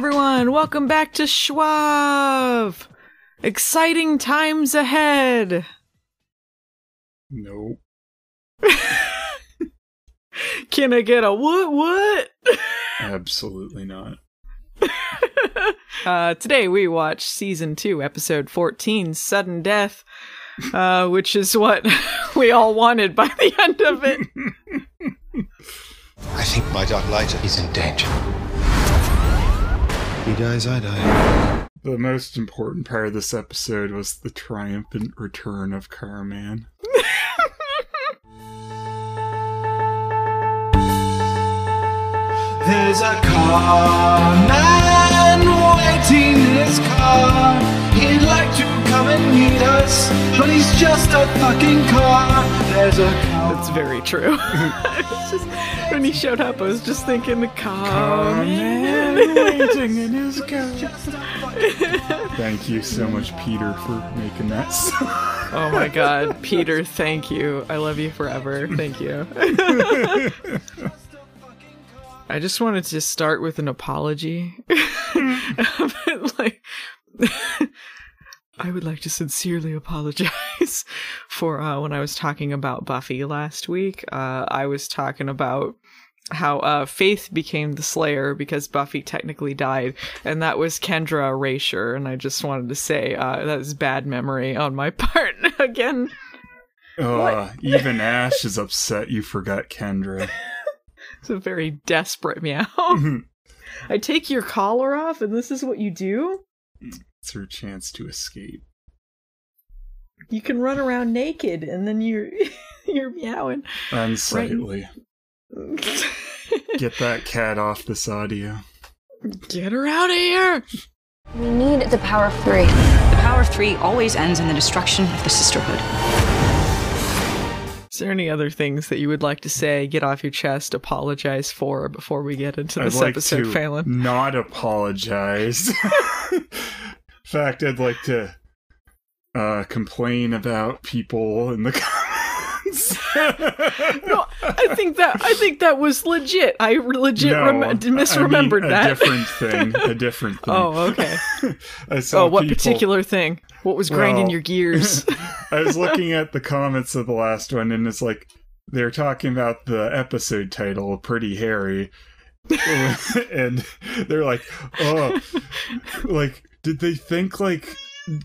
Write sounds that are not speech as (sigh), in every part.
everyone. Welcome back to Schwab. Exciting times ahead. Nope. (laughs) Can I get a what? What? Absolutely not. (laughs) uh, today we watch season two, episode 14, Sudden Death, uh, which is what (laughs) we all wanted by the end of it. I think my Dark Lighter is in danger. He dies, I die. The most important part of this episode was the triumphant return of Carman. There's a car man waiting in his car. He'd like to come and meet us, but he's just a fucking car. There's a car. That's very true. (laughs) Just- when he showed up, I was just thinking the car. (laughs) Waiting in his car. Thank you so much, Peter, for making that (laughs) song. Oh my god, Peter, thank you. I love you forever. Thank you. I just wanted to start with an apology. like (laughs) I would like to sincerely apologize (laughs) for uh, when I was talking about Buffy last week. Uh, I was talking about how uh, Faith became the Slayer because Buffy technically died, and that was Kendra erasure. And I just wanted to say uh, that is bad memory on my (laughs) part again. Even Ash is upset you forgot Kendra. It's a very desperate meow. I take your collar off, and this is what you do. It's her chance to escape. You can run around naked, and then you're (laughs) you're meowing. Unsightly. Get that cat off this audio. Get her out of here! We need the power of three. The power of three always ends in the destruction of the sisterhood. Is there any other things that you would like to say, get off your chest, apologize for before we get into this I'd like episode, to Phelan? not apologize. (laughs) In fact, I'd like to uh, complain about people in the (laughs) comments. No, I think that I think that was legit. I legit No, rem- I mean misremembered a that. different thing. A different (laughs) thing. oh, okay. Oh, what people- particular thing? What was grinding Well, your gears? (laughs) I was looking at the comments of the last one, and it's like they're talking about the episode title, "Pretty Harry," (laughs) and they're like, "Oh, like did they think like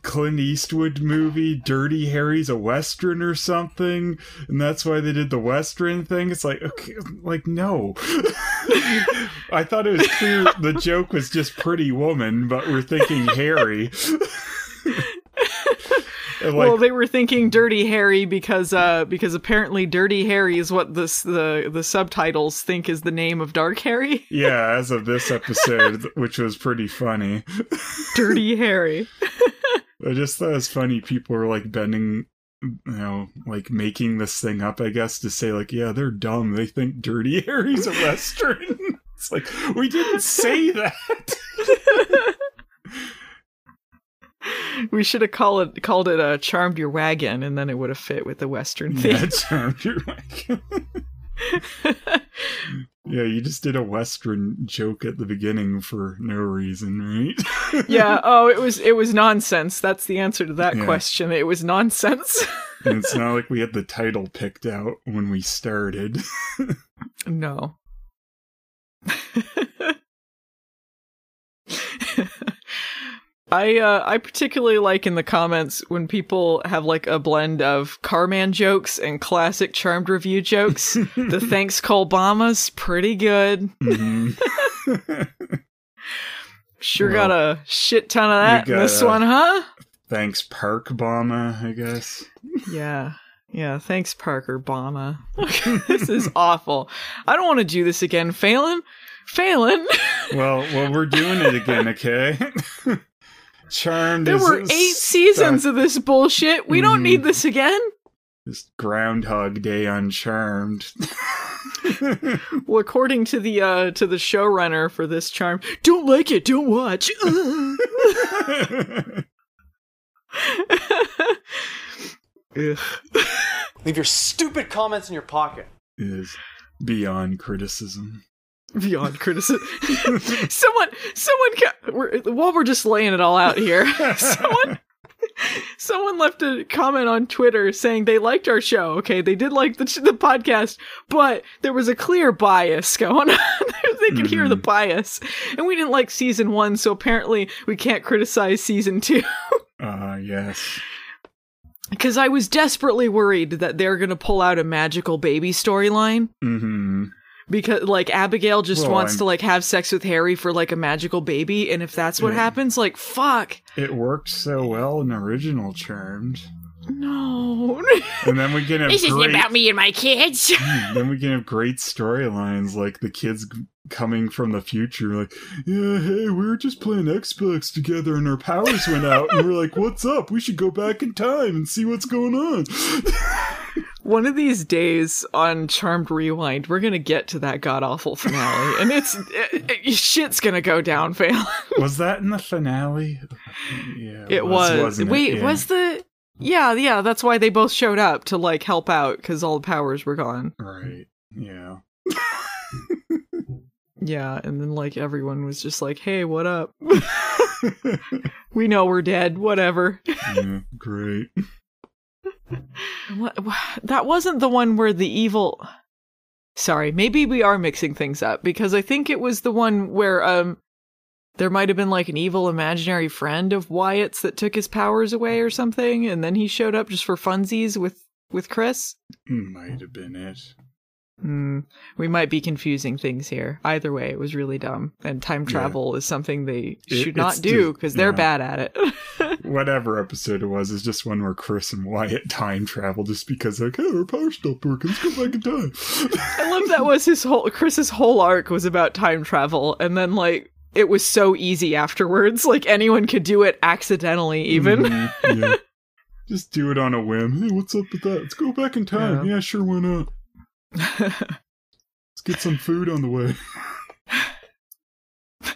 Clint Eastwood movie Dirty Harry's a western or something, and that's why they did the western thing?" It's like, okay, like no. (laughs) I thought it was clear the joke was just Pretty Woman, but we're thinking Harry. Like, well, they were thinking Dirty Harry because uh because apparently Dirty Harry is what this the the subtitles think is the name of Dark Harry. (laughs) Yeah, as of this episode, which was pretty funny. Dirty (laughs) Harry. I just thought it was funny. People were like bending, you know, like making this thing up, I guess, to say, like, yeah, they're dumb. They think Dirty (laughs) Harry's a Western. it's like, we didn't say that. We should have called it called it uh, "Charmed Your Wagon," and then it would have fit with the Western theme. yeah, (laughs) charmed your wagon. (laughs) yeah, you just did a Western joke at the beginning for no reason, right? (laughs) yeah. Oh, it was it was nonsense. That's the answer to that Yeah. question. It was nonsense. and it's not like we had the title picked out when we started. no. I uh, I particularly like in the comments when people have like a blend of Carman jokes and classic Charmed review jokes. (laughs) the thanks Colbama's pretty good. Mhm. (laughs) Sure Well, got a shit ton of that in this one, huh? Thanks, Park Bama, I guess. Yeah. Yeah, thanks, Parker Bama. (laughs) this is awful. I don't want to do this again, Phelan. Phelan, Well, well, we're doing it again, okay? Charmed there is were eight seasons of this bullshit. We don't Mhm. need this again. This Groundhog Day on Charmed. (laughs) Well, according to the uh to the showrunner for this charm, don't like it, don't watch. (laughs) Leave your stupid comments in your pocket. is beyond criticism. Beyond criticism. (laughs) someone, someone, ca- we're, while we're just laying it all out here, (laughs) someone, someone left a comment on Twitter saying they liked our show. Okay, they did like the the podcast, but there was a clear bias going (laughs) on. they could hear the bias, and we didn't like season one, so apparently we can't criticize season two. Uh, yes. Because I was desperately worried that they're gonna pull out a magical baby storyline. hmm because like Abigail just Well, wants I'm- to like have sex with Harry for like a magical baby, and if that's what Yeah. happens, like fuck, It worked so well in original Charmed. no. (laughs) And then we can have great, isn't about me and my kids. (laughs) Hmm, then we can have great storylines like the kids coming from the future like yeah hey we were just playing xbox together and our powers went out and we're like what's up we should go back in time and see what's going on (laughs) One of these days on Charmed Rewind, we're gonna get to that god awful finale, and it's (laughs) it, it- shit's gonna go down, Phelan. (laughs) was that in the finale yeah It was. it? Wait, Yeah. was the? Yeah, yeah. That's why they both showed up to like help out because all the powers were gone. right yeah (laughs) Yeah, and then like everyone was just like, "Hey, what up? we know we're dead. Whatever." yeah mm, great What, wha- that wasn't the one where the evil. Sorry, maybe we are mixing things up because I think it was the one where um there might have been like an evil imaginary friend of Wyatt's that took his powers away or something, and then he showed up just for funsies with with Chris. might have been it Hmm, we might be confusing things here. Either way, it was really dumb, and time Yeah. travel is something they It- should not do because they're yeah. bad at it. (laughs) whatever episode it was is just one where Chris and Wyatt time travel just because like hey our power stopped working let's go back in time I love that was his whole Chris's whole arc was about time travel, and then like it was so easy afterwards. (laughs) Like anyone could do it accidentally, even. Mhm, yeah. (laughs) Just do it on a whim. Hey, what's up with that? Let's go back in time. Yeah. Yeah, sure, why not? Let's get some food on the way. (laughs)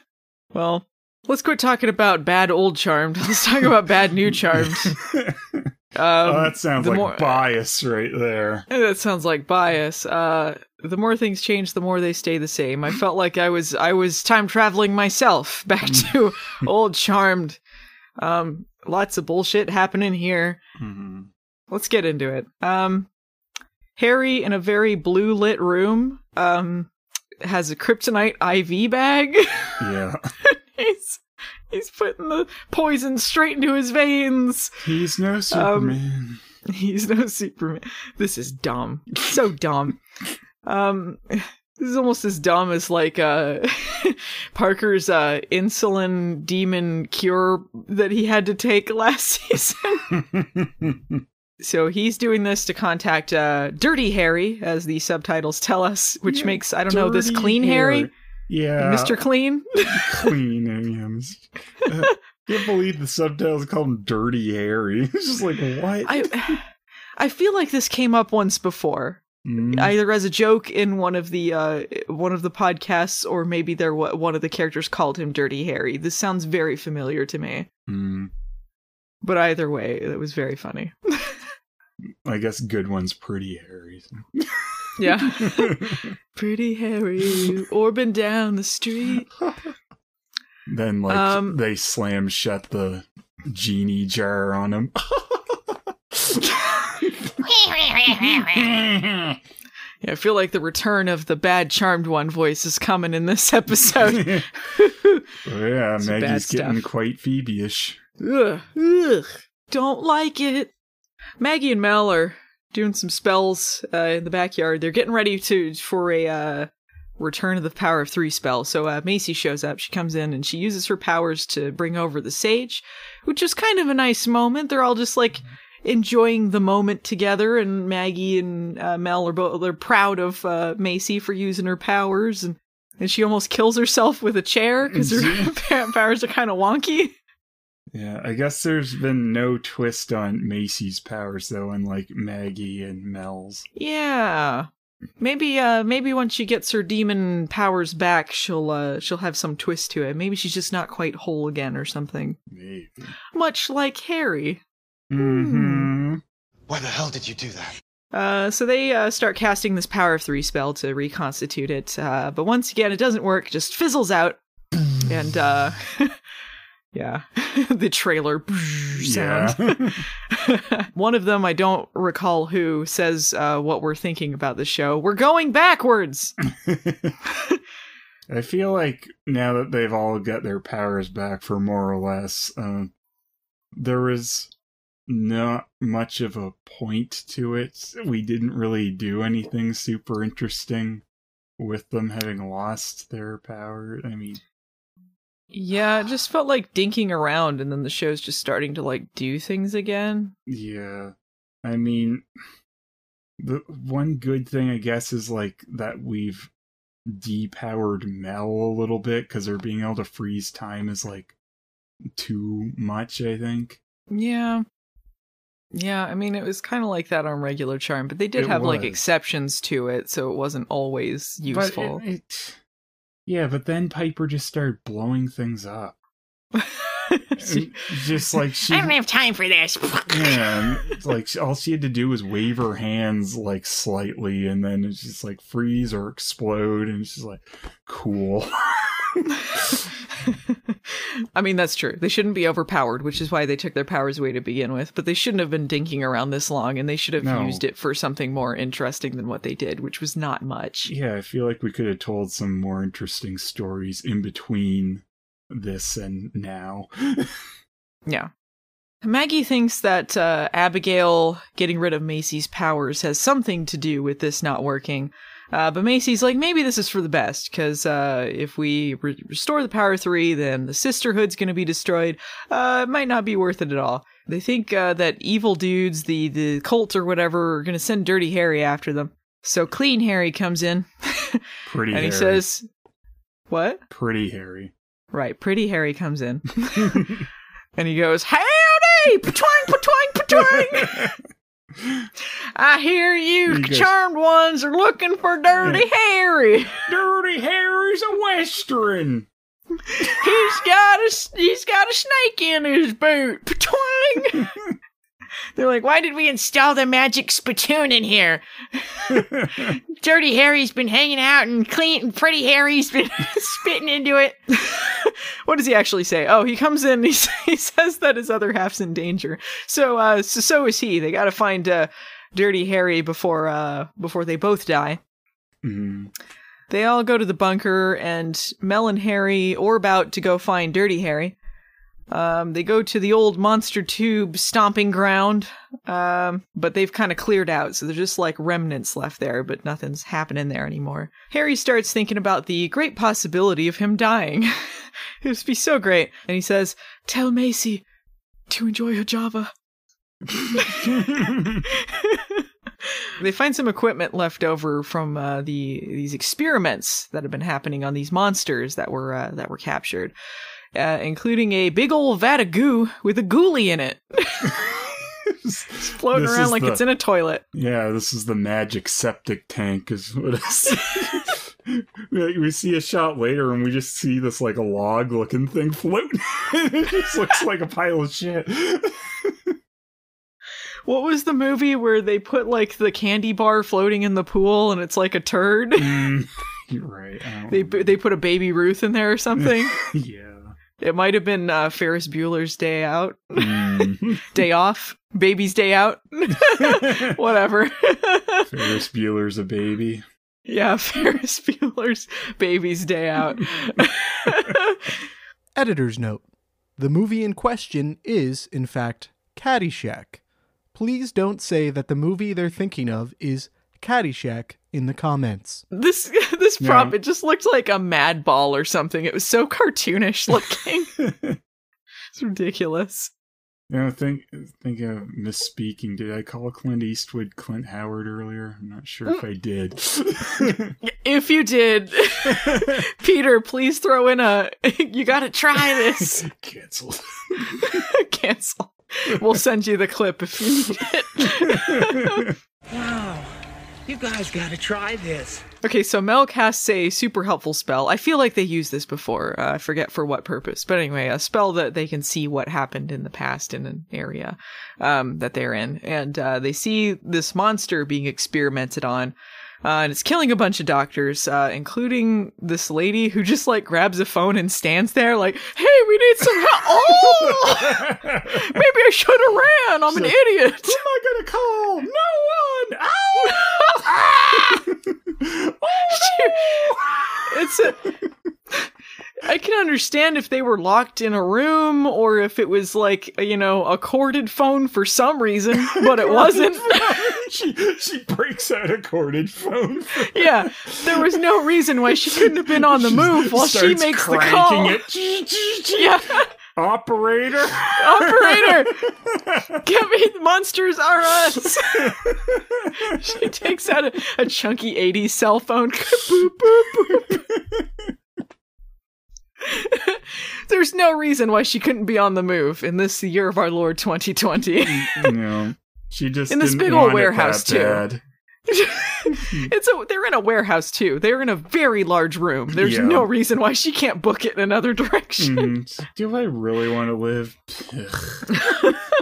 well, let's quit talking about bad old Charmed. (laughs) Let's talk about bad new Charmed. (laughs) Um, oh, that sounds like more- bias right there. That sounds like bias. Uh, the more things change, the more they stay the same. I felt like I was I was time traveling myself back to old Charmed. Um, lots of bullshit happening here. Mhm. Let's get into it. Um, Harry in a very blue lit room. Um, has a kryptonite IV bag. Yeah. (laughs) he's he's putting the poison straight into his veins. He's Um, no Superman. He's no Superman. This is dumb. So dumb. Um this is almost as dumb as like uh (laughs) Parker's uh insulin demon cure that he had to take last (laughs) season. So he's doing this to contact uh Dirty Harry as the subtitles tell us, which Yeah, makes I don't know this clean Harry, Yeah. Mr. Clean. Clean. I am. Uh, can't believe the subtitles call him Dirty Harry. (laughs) It's just like, what? I I feel like this came up once before. Mm. either as a joke in one of the uh one of the podcasts or maybe there one of the characters called him dirty harry this sounds very familiar to me Mm. but either way it was very funny I guess good one's Pretty Harry. yeah. (laughs) Pretty harry orbing down the street. (laughs) Then, like, Um, they slam shut the genie jar on him. (laughs) yeah i feel like the return of the bad charmed one voice is coming in this episode. Oh, yeah, Maggie's getting quite Phoebe-ish. ugh, ugh, don't like it maggie and mel are doing some spells uh, in the backyard. They're getting ready to for a uh, return of the power of three spell. So uh, macy shows up. She comes in and she uses her powers to bring over the sage which is kind of a nice moment. They're all just like enjoying the moment together and maggie and uh, mel are both they're proud of uh, macy for using her powers and and she almost kills herself with a chair because her (laughs) (laughs) powers are kind of wonky Yeah, I guess there's been no twist on Macy's powers, though, unlike Maggie and Mel's. Yeah. Maybe uh maybe once she gets her demon powers back she'll uh she'll have some twist to it. Maybe she's just not quite whole again or something. Maybe. Much like Harry. Mm-hmm. Why the hell did you do that? Uh, so they uh, start casting this power of three spell to reconstitute it. Uh, but once again, it doesn't work. Just fizzles out. and uh, (laughs) yeah, (laughs) the trailer (laughs) sound. Yeah. (laughs) One of them, I don't recall who, says uh, what we're thinking about the show. We're going backwards. I feel like now that they've all got their powers back for more or less, um, there was not much of a point to it. We didn't really do anything super interesting with them having lost their power. I mean, Yeah, it just felt like dinking around, and then the show's just starting to like do things again. yeah. I mean, the one good thing I guess is like that we've depowered Mel a little bit because her being able to freeze time is like too much, I think. Yeah. Yeah, I mean, it was kind of like that on regular Charm, but they did It have like exceptions to it, so it wasn't always useful. It, it, yeah, but then Piper just started blowing things up. (laughs) She- just like she, I don't have time for this. yeah, it's (laughs) like all she had to do was wave her hands like slightly, and then it's just like freeze or explode, and she's like cool. (laughs) (laughs) I mean, that's true. They shouldn't be overpowered, which is why they took their powers away to begin with. But they shouldn't have been dinking around this long, and they should have No. used it for something more interesting than what they did, which was not much. yeah, I feel like we could have told some more interesting stories in between this and now. (laughs) Yeah. Maggie thinks that uh, Abigail getting rid of Macy's powers has something to do with this not working. Uh, but Macy's like, maybe this is for the best, because uh, if we re- restore the Power 3, then the Sisterhood's going to be destroyed. Uh, it might not be worth it at all. They think uh, that evil dudes, the, the cult or whatever, are going to send Dirty Harry after them. So Clean Harry comes in, (laughs) Pretty Harry and he hairy. says, What? pretty Harry." Right, Pretty Harry comes in. (laughs) and he goes, Howdy! Patwang, patwang, patwang! (laughs) I hear you goes- charmed ones are looking for Dirty Harry. Dirty Harry's a western. (laughs) He's got a he's got a snake in his boot. (laughs) They're like, why did we install the magic spittoon in here? (laughs) Dirty Harry's been hanging out and clean and Pretty Harry's been spitting into it. (laughs) what does he actually say? Oh, he comes in. (laughs) He, he says that his other half's in danger. So, uh, so, so is he. They got to find uh, Dirty Harry before uh, before they both die. Mm. They all go to the bunker, and Mel and Harry are about to go find Dirty Harry. Um, they go to the old monster tube stomping ground, um, but they've kind of cleared out, so there's just like remnants left there, but nothing's happening there anymore. Harry starts thinking about the great possibility of him dying. (laughs) it would be so great. And he says, Tell Macy to enjoy her Java. (laughs) they find some equipment left over from uh, the these experiments that have been happening on these monsters that were uh, that were captured, uh, including a big old vat of goo with a ghoulie in it, (laughs) It's floating This around like the- it's in a toilet. Yeah, this is the magic septic tank. Is what it's. (laughs) we we see a shot later, and we just see this like a log-looking thing float. (laughs) it just looks like a pile of shit. What was the movie where they put like the candy bar floating in the pool and it's like a turd? Mm, you're right. They remember. they put a baby Ruth in there or something. yeah. It might have been uh, Ferris Bueller's Day Out, Mm. (laughs) Day Off, Baby's Day Out, (laughs) whatever. (laughs) Ferris Bueller's a baby. yeah, Ferris Bueller's Baby's Day Out. Editor's note The movie in question is, in fact, Caddyshack. Please don't say that the movie they're thinking of is Caddyshack in the comments. this (laughs) this prop Yeah. it just looked like a mad ball or something. It was so cartoonish (laughs) looking. (laughs) it's ridiculous. Yeah, know, think think of misspeaking. Did I call Clint Eastwood Clint Howard earlier? I'm not sure if I did. If you did, Peter, please throw in a you got to try this. Cancelled. Cancel. We'll send you the clip if you need it. Wow. You guys gotta try this. Okay, so Mel casts a super helpful spell. I feel like they used this before. Uh, I forget for what purpose, but anyway, a spell that they can see what happened in the past in an area um, that they're in, and uh, they see this monster being experimented on. Uh, and it's killing a bunch of doctors, uh, including this lady who just like grabs a phone and stands there, like, "Hey, we need some help!" (laughs) Oh, (laughs) maybe I should have ran. I'm an idiot. Who am I gonna call? No one. Ow! (laughs) Ah! (laughs) it's a I can understand if they were locked in a room or if it was like you know a corded phone for some reason, but it (laughs) wasn't. she she breaks out a corded phone. yeah, there was no reason why she couldn't have been on the move while she makes the call. it. (laughs) Yeah, Operator. operator, (laughs) get me monsters are us. (laughs) she takes out a, a chunky '80s cell phone. (laughs) boop, boop, boop. There's no reason why she couldn't be on the move in this year of our Lord 2020. no, mm, she just In this big old warehouse, too. bad. (laughs) it's a they're in a warehouse too. They're in a very large room. There's Yeah. no reason why she can't book it in another direction. Mm, do I really want to live?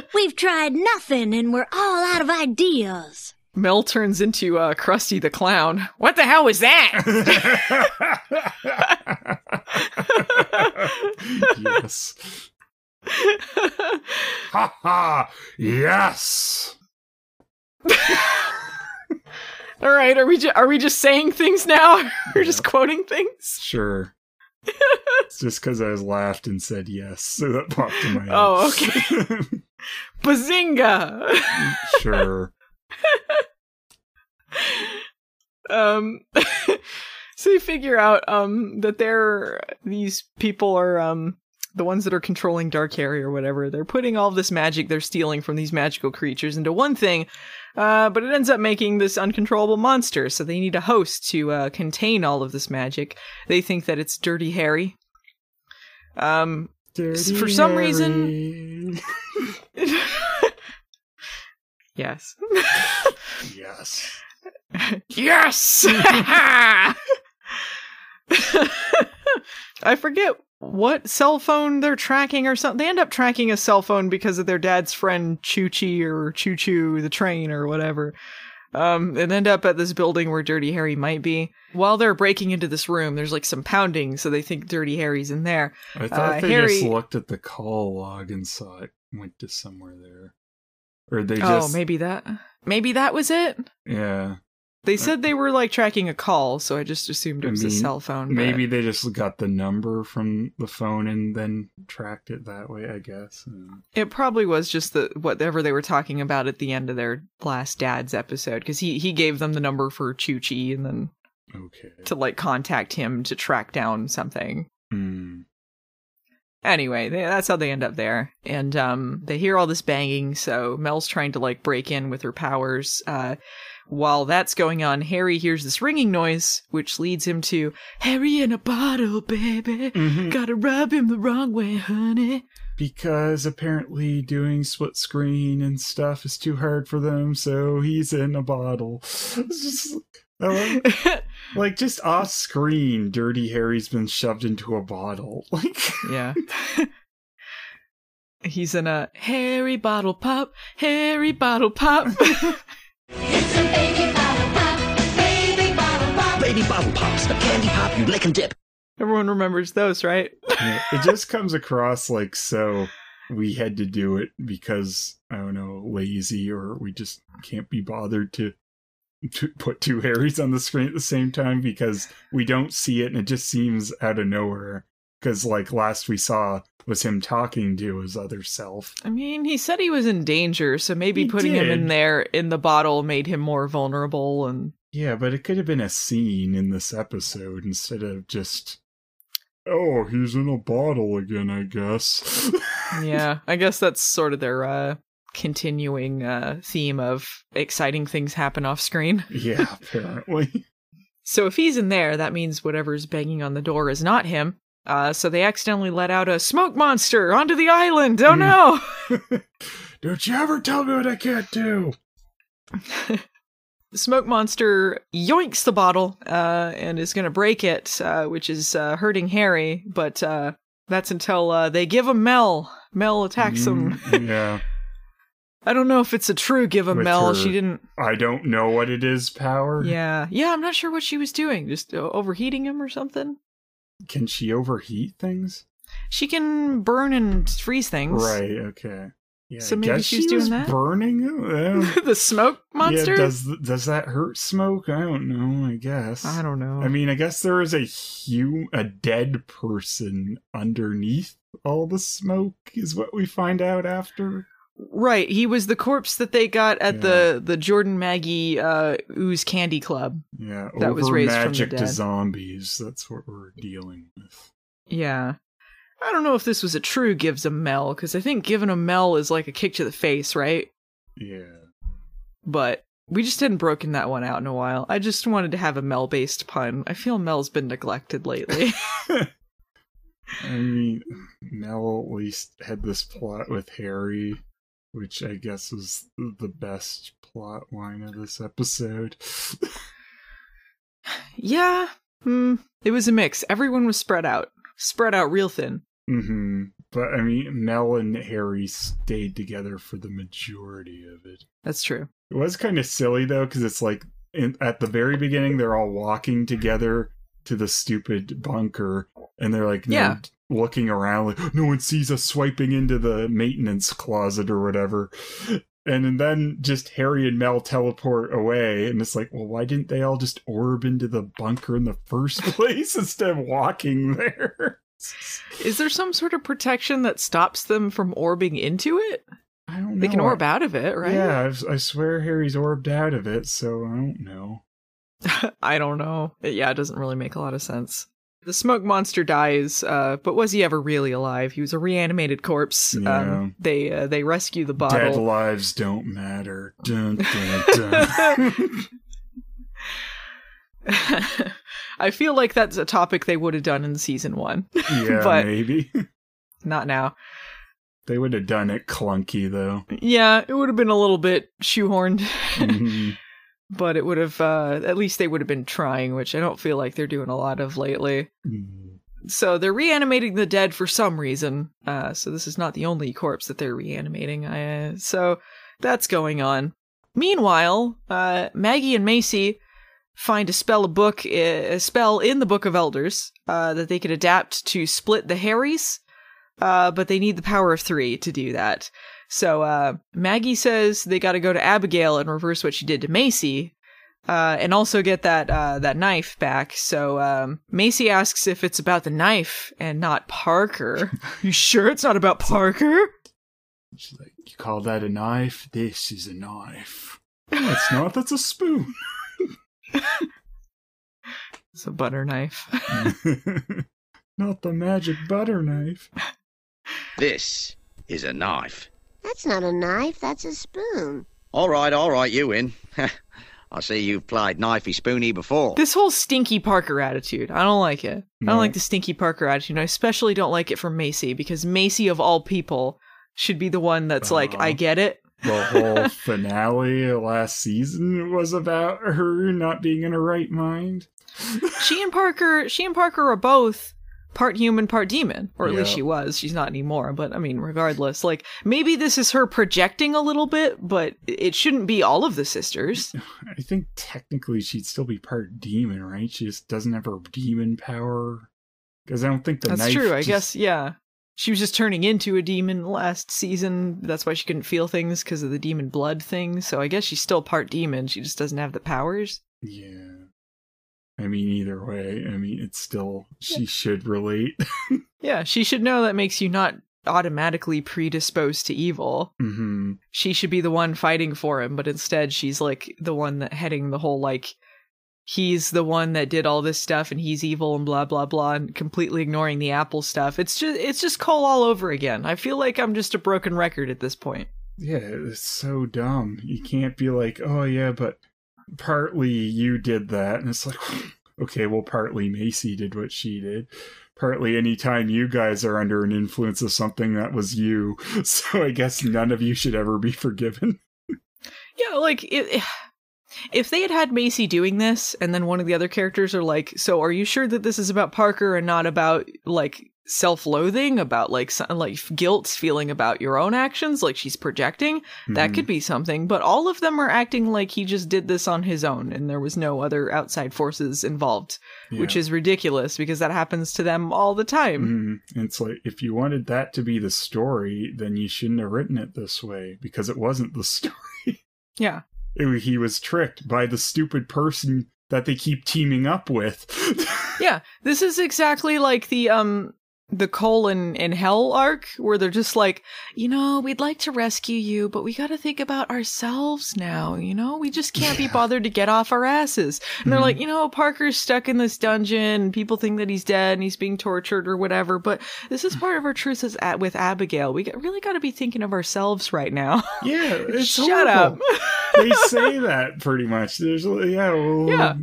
(laughs) We've tried nothing and we're all out of ideas. Mel turns into uh, Krusty the Clown. What the hell was that? (laughs) yes. ha ha! Yes. All right, are we ju- are we just saying things now? (laughs) We're just quoting things. Sure. (laughs) it's just because I was laughed and said yes, so that popped in my head. Oh, okay. (laughs) Bazinga! sure. um so you figure out um that they're these people are um the ones that are controlling dark harry or whatever they're putting all this magic they're stealing from these magical creatures into one thing uh, but it ends up making this uncontrollable monster so they need a host to uh, contain all of this magic they think that it's dirty harry um Dirty for some reason (laughs) yes yes. (laughs) Yes! (laughs) I forget what cell phone they're tracking or something. They end up tracking a cell phone because of their dad's friend Choo Chee or Choo Choo the train or whatever. Um, and end up at this building where Dirty Harry might be. While they're breaking into this room, there's like some pounding, so they think Dirty Harry's in there. I thought Uh, they Harry- just looked at the call log and saw it went to somewhere there. Or they just Oh, just maybe that. Maybe that was it. yeah. They said they were like tracking a call, so I just assumed it I was a cell phone. but- Maybe they just got the number from the phone and then tracked it that way, I guess. Uh, It probably was just the whatever they were talking about at the end of their last dad's episode because he he gave them the number for Choo Chi and then Okay. to like contact him to track down something. Hmm. Anyway, they, that's how they end up there, and um, they hear all this banging. So Mel's trying to like break in with her powers. Uh, while that's going on, Harry hears this ringing noise, which leads him to Harry in a bottle, baby. Mhm. Gotta rub him the wrong way, honey. Because apparently doing split screen and stuff is too hard for them, so he's in a bottle. (laughs) Just (laughs) like just off screen, Dirty Harry's been shoved into a bottle. (laughs) Like Yeah. He's in a Harry bottle pop, Harry bottle pop. It's a baby bottle pops, the candy pop you lick and dip. Everyone remembers those, right? Yeah, it just comes across like so we had to do it because I don't know, lazy or we just can't be bothered to to put two Harrys on the screen at the same time because we don't see it and it just seems out of nowhere. Because like last we saw was him talking to his other self. I mean, he said he was in danger, so maybe He putting him in there in the bottle made him more vulnerable and Yeah, but it could have been a scene in this episode instead of just Oh, he's in a bottle again, I guess. (laughs) yeah, I guess that's sort of their uh continuing uh theme of exciting things happen off screen. (laughs) yeah, apparently. So if he's in there, that means whatever's banging on the door is not him. Uh, so they accidentally let out a smoke monster onto the island. Oh no! (laughs) Don't you ever tell me what I can't do. the smoke monster yoinks the bottle uh, and is going to break it, uh, which is uh, hurting Harry. But uh, that's until uh, they give him Mel. Mel attacks him. Mm, (laughs) yeah. I don't know if it's a true give him With Mel. her- She didn't. I don't know what it is, power. Yeah, yeah. I'm not sure what she was doing. Just overheating him or something. Can she overheat things? She can burn and freeze things. Right, okay. Yeah, So I maybe guess she she doing that? burning (laughs) the smoke monster. Yeah, does does that hurt smoke? I don't know. I guess. I don't know. I mean, I guess there is a hum- a dead person underneath all the smoke, is what we find out after. Right, he was the corpse that they got at the the Jordan Maggie uh, Ooze Candy Club. Yeah, That was raised from the magic to zombies. That's what we're dealing with. Yeah, I don't know if this was a true gives a Mel because I think giving a Mel is like a kick to the face, right? Yeah. But we just hadn't broken that one out in a while. I just wanted to have a Mel based pun. I feel Mel's been neglected lately. (laughs) (laughs) I mean, Mel at least had this plot with Harry, which I guess was the best plot line of this episode. (laughs) yeah, hmm, it was a mix. Everyone was spread out, spread out real thin. hmm But I mean, Mel and Harry stayed together for the majority of it. That's true. It was kind of silly though, because it's like in, at the very beginning they're all walking together to the stupid bunker, and they're like, no, Yeah. looking around like no one sees us swiping into the maintenance closet or whatever. And then just Harry and Mel teleport away, and it's like, well, why didn't they all just orb into the bunker in the first (laughs) place instead of walking there? Is there some sort of protection that stops them from orbing into it? I don't know. They can orb out of it, right? Yeah, I've, I swear Harry's orbed out of it, so I don't know. (laughs) I don't know. It- yeah, it doesn't really make a lot of sense. The smoke monster dies, uh, but was he ever really alive? He was a reanimated corpse. Yeah. Um, they uh, they rescue the Dead bottle. lives don't matter. Dun, dun, dun. (laughs) I feel like that's a topic they would have done in season one, (laughs) yeah, But- maybe. not now. They would have done it clunky though. Yeah, it would have been a little bit shoehorned, Mhm. But it would have uh, at least they would have been trying, which I don't feel like they're doing a lot of lately. Mm. So they're reanimating the dead for some reason. Uh, so this is not the only corpse that they're reanimating. Uh, so that's going on. Meanwhile, uh, Maggie and Macy find a spell a book a spell in the Book of Elders uh, that they could adapt to split the Harrys, uh, but they need the power of three to do that. So uh, Maggie says they got to go to Abigail and reverse what she did to Macy, uh, and also get that uh, that knife back. So um, Macy asks if it's about the knife and not Parker. (laughs) you sure it's not about Parker? She's like, You call that a knife? This is a knife. No, it's not. That's a spoon. (laughs) It's a butter knife. (laughs) not the magic butter knife. This is a knife. That's not a knife, that's a spoon. All right, all right, you win. (laughs) I see you've played knifey spoony before. This whole stinky Parker attitude, I don't like it. I don't like the stinky Parker attitude. And I especially don't like it from Macy because Macy, of all people, should be the one that's like, Uh-huh. I get it. The (laughs) whole finale of last season was about her not being in her right mind. she and Parker, she and Parker are both part human, part demon, or at least she was. She's not anymore, but I mean, regardless, like maybe this is her projecting a little bit, but it shouldn't be all of the sisters. (laughs) I think technically she'd still be part demon, right? She just doesn't have her demon power. Because I don't think the That's true. I just- guess, yeah. She was just turning into a demon last season. That's why she couldn't feel things because of the demon blood thing. So I guess she's still part demon. She just doesn't have the powers. Yeah. I mean, either way, I mean, it's still she should relate. (laughs) Yeah, she should know that makes you not automatically predisposed to evil. hmm She should be the one fighting for him, but instead she's like the one that heading the whole like he's the one that did all this stuff and he's evil and blah blah blah and completely ignoring the apple stuff. It's just it's just Cole all over again. I feel like I'm just a broken record at this point. Yeah, it's so dumb. You can't be like, oh yeah, but partly you did that, and it's like, (sighs) okay, well, partly Macy did what she did. Partly, anytime you guys are under an influence of something, that was you. (laughs) So I guess none of you should ever be forgiven. (laughs) Yeah, like it. if they had had Macy doing this, and then one of the other characters are like, "So, are you sure that this is about Parker and not about like self-loathing, about like like guilt feeling about your own actions, like she's projecting?" That Mhm. could be something. But all of them are acting like he just did this on his own, and there was no other outside forces involved, which is ridiculous because that happens to them all the time. Mm, it's like if you wanted that to be the story, then you shouldn't have written it this way because it wasn't the (laughs) story. Yeah. It- he was tricked by the stupid person that they keep teaming up with. (laughs) Yeah, this is exactly like the um the colon and Hell arc where they're just like, you know, we'd like to rescue you, but we got to think about ourselves now. You know, we just can't be bothered to get off our asses. And they're Mhm. like, you know, Parker's stuck in this dungeon. And people think that he's dead and he's being tortured or whatever. But this is part of our truth as at with Abigail. We really got to be thinking of ourselves right now. yeah, (laughs) Shut horrible. up. (laughs) they say that pretty much. There's yeah, well, Yeah.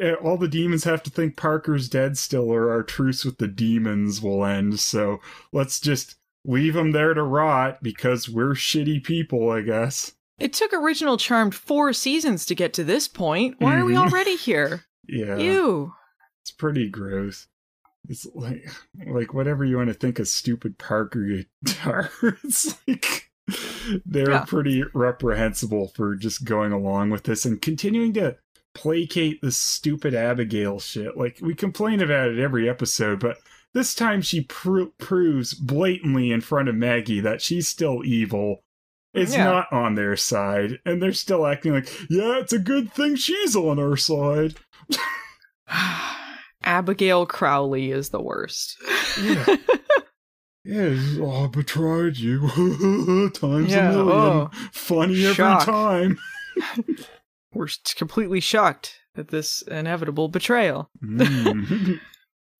eh, all the demons have to think Parker's dead still, or our truce with the demons will end. So let's just leave them there to rot because we're shitty people, I guess. It took original Charmed four seasons to get to this point. Why are we Mhm. already here? (laughs) Yeah, Ew. it's pretty gross. It's like like whatever you want to think of stupid Parker guitar. it's (laughs) like they're Yeah. pretty reprehensible for just going along with this and continuing to placate this stupid Abigail shit. Like we complain about it every episode, but this time she pro- proves blatantly in front of Maggie that she's still evil. It's Yeah. not on their side, and they're still acting like, yeah, it's a good thing she's on our side. (sighs) Abigail Crowley is the worst. Yeah. (laughs) Yeah, oh, I betrayed you. (laughs) Times Yeah, a million. oh. Funny every time. (laughs) We're completely shocked at this inevitable betrayal. Mm.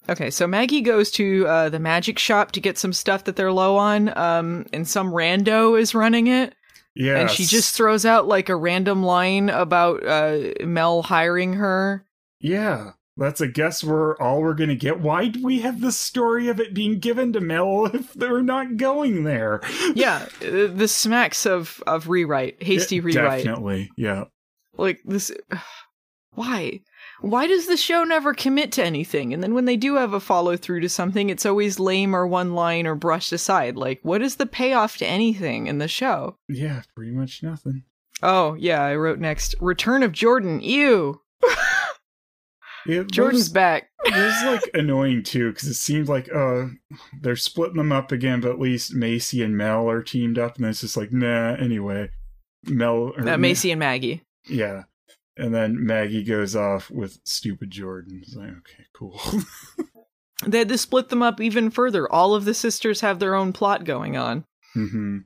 Okay, so Maggie goes to uh, the magic shop to get some stuff that they're low on, um, and some rando is running it. yeah. And she just throws out like a random line about uh, Mel hiring her. Yeah. That's a guess we're all we're gonna get. Why do we have the story of it being given to Mel (laughs) if they're not going there? Yeah, uh, the smacks of, of rewrite, hasty Yeah, rewrite. Definitely. Yeah. Like this. (sighs) Why? Why does the show never commit to anything? And then when they do have a follow through to something, it's always lame or one line or brushed aside. Like, what is the payoff to anything in the show? Yeah, pretty much nothing. Oh, yeah, I wrote next Return of Jordan. Ew. It Jordan's was- back. it was like annoying too because it seemed like uh they're splitting them up again but at least macy and mel are teamed up and it's just like nah anyway mel or, Uh, Macy and Maggie. yeah and then maggie goes off with stupid jordan it's like okay cool (laughs) They had to split them up even further. All of the sisters have their own plot going on. hmm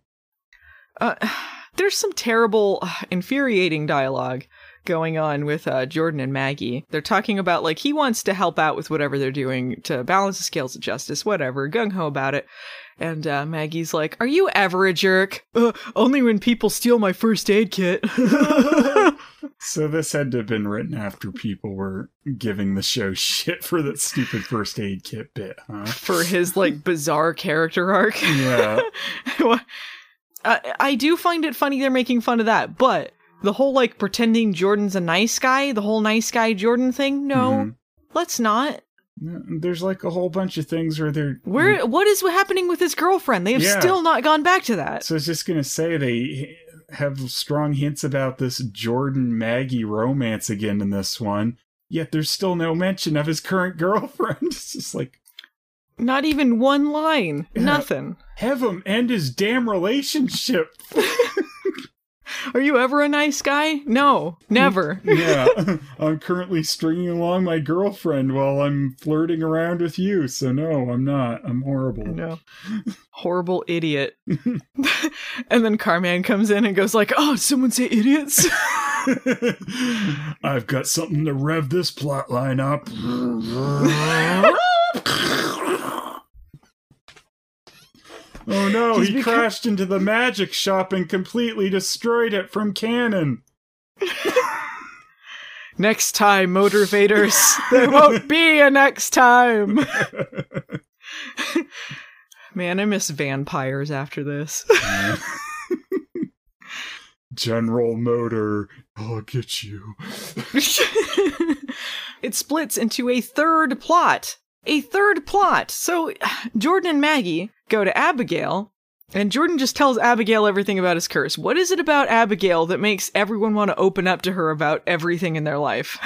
Uh, (sighs) there's some terrible, (sighs) infuriating dialogue going on with uh, Jordan and Maggie. They're talking about like he wants to help out with whatever they're doing to balance the scales of justice, whatever, gung ho about it. And uh, Maggie's like, "Are you ever a jerk? Uh, only when people steal my first aid kit." (laughs) so this had to have been written after people were giving the show shit for that stupid first aid kit bit huh For his like bizarre character arc. yeah (laughs) I, I do find it funny they're making fun of that, but the whole like pretending Jordan's a nice guy, the whole nice guy Jordan thing, no, Mhm. let's not. There's like a whole bunch of things where they're Where what is happening with his girlfriend? They have Yeah. still not gone back to that. So I was just gonna say they have strong hints about this Jordan Maggie romance again in this one. Yet there's still no mention of his current girlfriend. (laughs) It's just like Not even one line. Yeah. Nothing. have him end his damn relationship. (laughs) (laughs) Are you ever a nice guy? No, never. (laughs) yeah, (laughs) I'm currently stringing along my girlfriend while I'm flirting around with you. So no, I'm not. I'm horrible. No. Horrible idiot. and then Carman comes in and goes like, "Oh, did someone say idiots?" I've got something to rev this plot line up. Oh no, He's he become- crashed into the magic shop and completely destroyed it from cannon. (laughs) next time, motivators. (laughs) there won't be a next time. (laughs) Man, I miss vampires after this. General Motor I'll get you. it splits into a third plot. A third plot. So (sighs) Jordan and Maggie go to Abigail, and Jordan just tells Abigail everything about his curse. What is it about Abigail that makes everyone want to open up to her about everything in their life?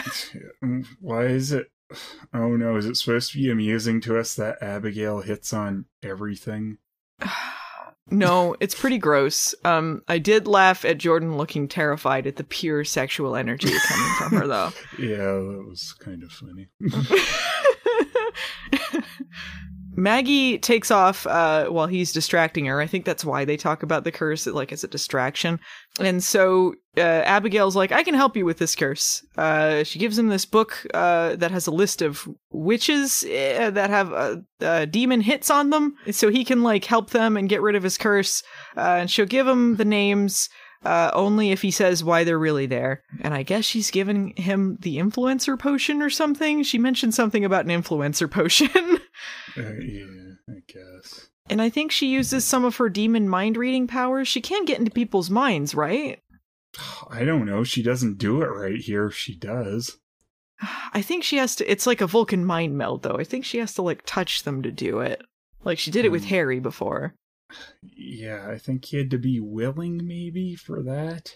(laughs) (sighs) Why is it? Oh no, is it supposed to be amusing to us that Abigail hits on everything? (sighs) no, it's pretty gross. Um, I did laugh at Jordan looking terrified at the pure sexual energy coming from her, though. (laughs) Yeah, that was kind of funny. (laughs) Maggie takes off uh, while he's distracting her. I think that's why they talk about the curse, like as a distraction. And so uh, Abigail's like, "I can help you with this curse." Uh, she gives him this book uh, that has a list of witches uh, that have uh, demon hits on them, so he can like help them and get rid of his curse. and she'll give him the names. Uh, only if he says why they're really there. And I guess she's giving him the influencer potion or something. She mentioned something about an influencer potion. (laughs) uh, yeah, I guess. And I think she uses some of her demon mind reading powers. She can get into people's minds, right? I don't know. She doesn't do it right here. She does. I think she has to. It's like a Vulcan mind meld, though. I think she has to, like, touch them to do it. Like she did it with Hmm. Harry before. Yeah, I think he had to be willing, maybe, for that.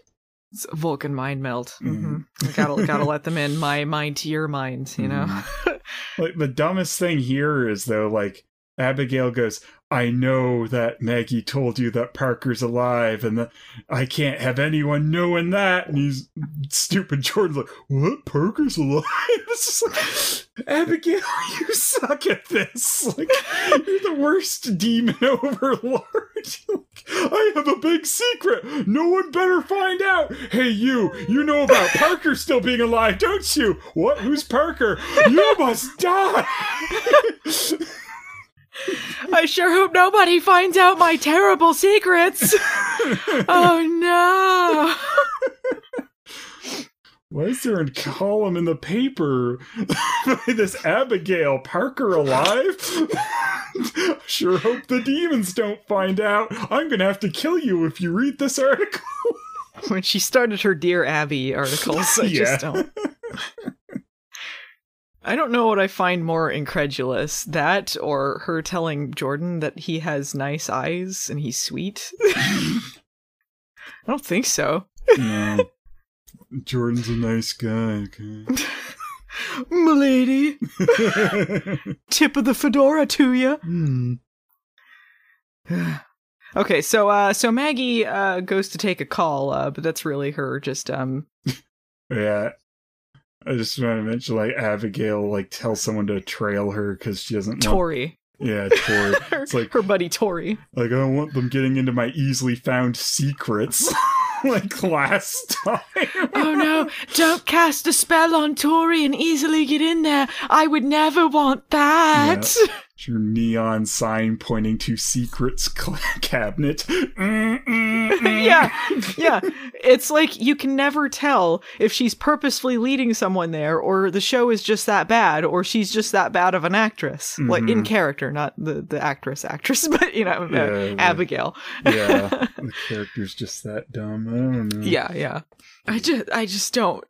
It's Vulcan mind meld. Mhm. hmm Gotta gotta let them in. My mind to your mind. You know. (laughs) Like the dumbest thing here is though, like Abigail goes, "I know that Maggie told you that Parker's alive, and that I can't have anyone knowing that." And he's stupid. Jordan's like, "What? Parker's alive?" (laughs) It's just like, Abigail, (laughs) you suck at this. (laughs) Like, you're the worst demon overlord. I have a big secret. No one better find out. Hey, you, you know about Parker still being alive, don't you? What? Who's Parker? You must die. I sure hope nobody finds out my terrible secrets. (laughs) oh no. Why is there a column in the paper (laughs) by this Abigail Parker alive? (laughs) I sure hope the demons don't find out. I'm gonna have to kill you if you read this article. When she started her Dear Abby articles, I Yeah. just don't. I don't know what I find more incredulous that or her telling Jordan that he has nice eyes and he's sweet. (laughs) I don't think so. No. Jordan's a nice guy, okay? (laughs) Milady, (laughs) tip of the fedora to you. Hmm. (sighs) Okay, so uh so Maggie uh goes to take a call, uh, but that's really her just um Yeah. I just want to mention, like, Abigail, like, tells someone to trail her because she doesn't want... Tori. Yeah, Tori. her, (laughs) It's like, her buddy Tori. like, I don't want them getting into my easily found secrets. (laughs) like last time. Oh no, don't cast a spell on Tori and easily get in there. I would never want that. Yeah. Your neon sign pointing to secrets (laughs) cabinet. yeah, yeah. It's like you can never tell if she's purposefully leading someone there, or the show is just that bad, or she's just that bad of an actress, like in Mhm. character, not the the actress actress, (laughs) but you know, uh, Yeah, the- Abigail. yeah, (laughs) the character's just that dumb. I don't know. Yeah, yeah. I just, I just don't.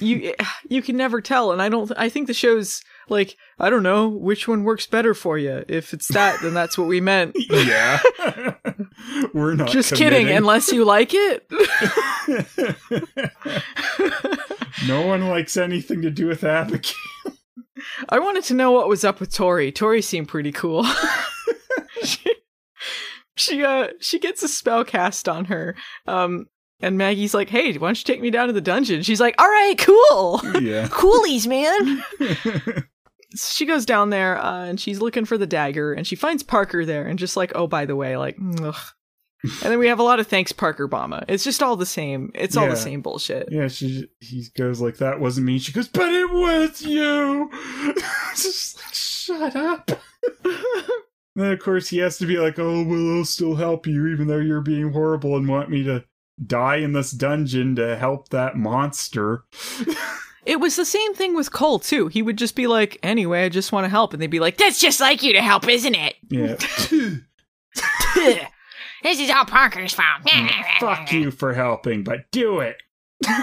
You, (sighs) you can never tell, and I don't. I think the show's like, I don't know which one works better for you. If it's that, then that's what we meant. (laughs) Yeah. (laughs) We're not Just kidding. Unless you like it. (laughs) no one likes anything to do with Abigail. I wanted to know what was up with Tori. Tori seemed pretty cool. she, she uh she gets a spell cast on her. Um and Maggie's like, "Hey, why don't you take me down to the dungeon?" She's like, "All right, cool." Yeah. (laughs) Coolies, man. (laughs) she goes down there uh, and she's looking for the dagger and she finds Parker there and just like, "Oh, by the way, like, ugh. And then we have a lot of thanks Parker Bama. It's just all the same. It's all the same bullshit. Yeah, she he goes like that wasn't me. She goes, but it was you. (laughs) Just like, shut up. then of course he has to be like, oh well, I'll still help you, even though you're being horrible and want me to die in this dungeon to help that monster. (laughs) It was the same thing with Cole too. He would just be like, "Anyway, I just want to help," and they'd be like, That's just like you to help, isn't it? Yeah. (laughs) this is all Parker's fault. (laughs) Mm, fuck you for helping, but do it.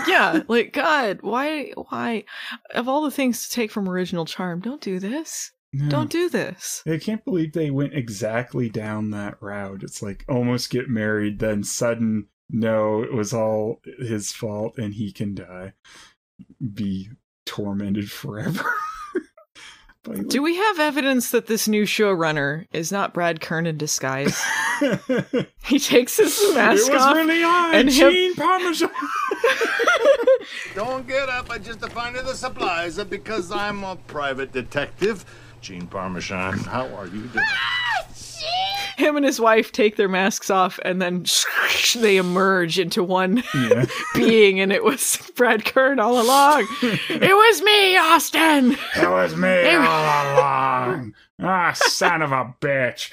yeah, like God, why why of all the things to take from original charm, don't do this. No. Don't do this. I can't believe they went exactly down that route. It's like almost get married, then sudden no, it was all his fault and he can die. Be tormented forever. (laughs) By, like- Do we have evidence that this new showrunner is not Brad Kern in disguise? (laughs) he takes his mask it was off. really I, and him- Gene Parmesan. (laughs) Don't get up. I just find the supplies because I'm a private detective. Gene Parmesan, how are you doing? Him and his wife take their masks off, and then (laughs) they emerge into one Yeah. (laughs) being, and it was Brad Kern all along. (laughs) it was me, Austin. It was me all along. Ah, son of a bitch.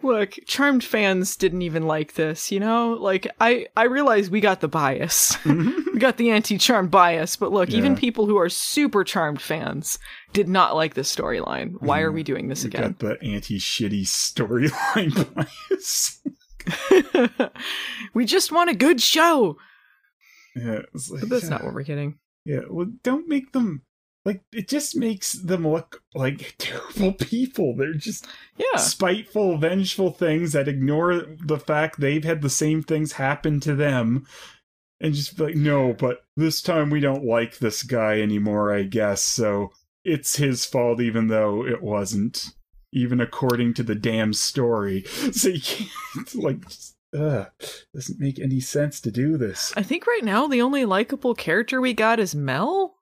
Look, Charmed fans didn't even like this, you know? Like I I realize we got the bias. Mm-hmm. (laughs) we got the anti-Charmed bias, but look, even people who are super Charmed fans did not like this storyline. Why are we doing this We again? got the anti-shitty storyline (laughs) bias. (laughs) we just want a good show. Yeah, like, But that's yeah. not what we're getting. Yeah, well, don't make them like it. Just makes them look like (laughs) terrible people. They're just Yeah. spiteful, vengeful things that ignore the fact they've had the same things happen to them, and just be like, no, but this time we don't like this guy anymore. I guess so. It's his fault, even though it wasn't, even according to the damn story. (laughs) So you can't like. Just, Ugh, doesn't make any sense to do this. I think right now the only likable character we got is Mel.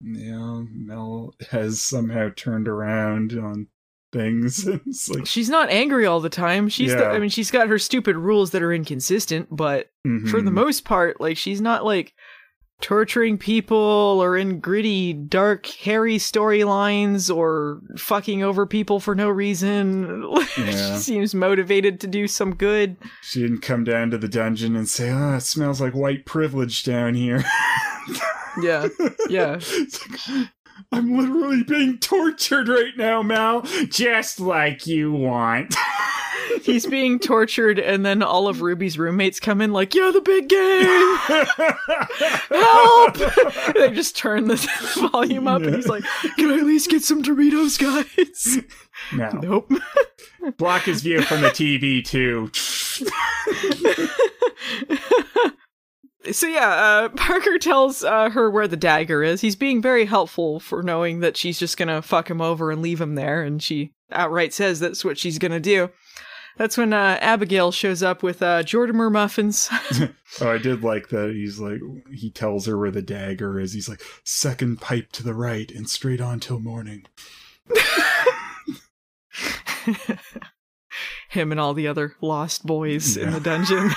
Yeah, Mel has somehow turned around on things. (laughs) it's like She's not angry all the time. She's the, Yeah. I mean she's got her stupid rules that are inconsistent, but for the mhm. most part, like she's not like torturing people or in gritty, dark, hairy storylines or fucking over people for no reason. (laughs) Yeah. she seems motivated to do some good. she didn't come down to the dungeon and say, "Ah, it smells like white privilege down here." (laughs) Yeah. Yeah. (laughs) Like, I'm literally being tortured right now, Mal, just like you want. (laughs) He's being tortured and then all of Ruby's roommates come in like, "You're the big game! (laughs) Help! they just turn the volume up and he's like, "Can I at least get some Doritos, guys?" no, Nope. block his view from the TV too. So yeah, uh, (laughs) Parker tells uh, her where the dagger is. He's being very helpful for knowing that she's just gonna fuck him over and leave him there, and she outright says that's what she's gonna do. That's when uh, Abigail shows up with uh, Jordimer muffins. (laughs) (laughs) Oh, I did like that. He's like, he tells her where the dagger is. He's like, second pipe to the right and straight on till morning. Him and all the other lost boys in the dungeon.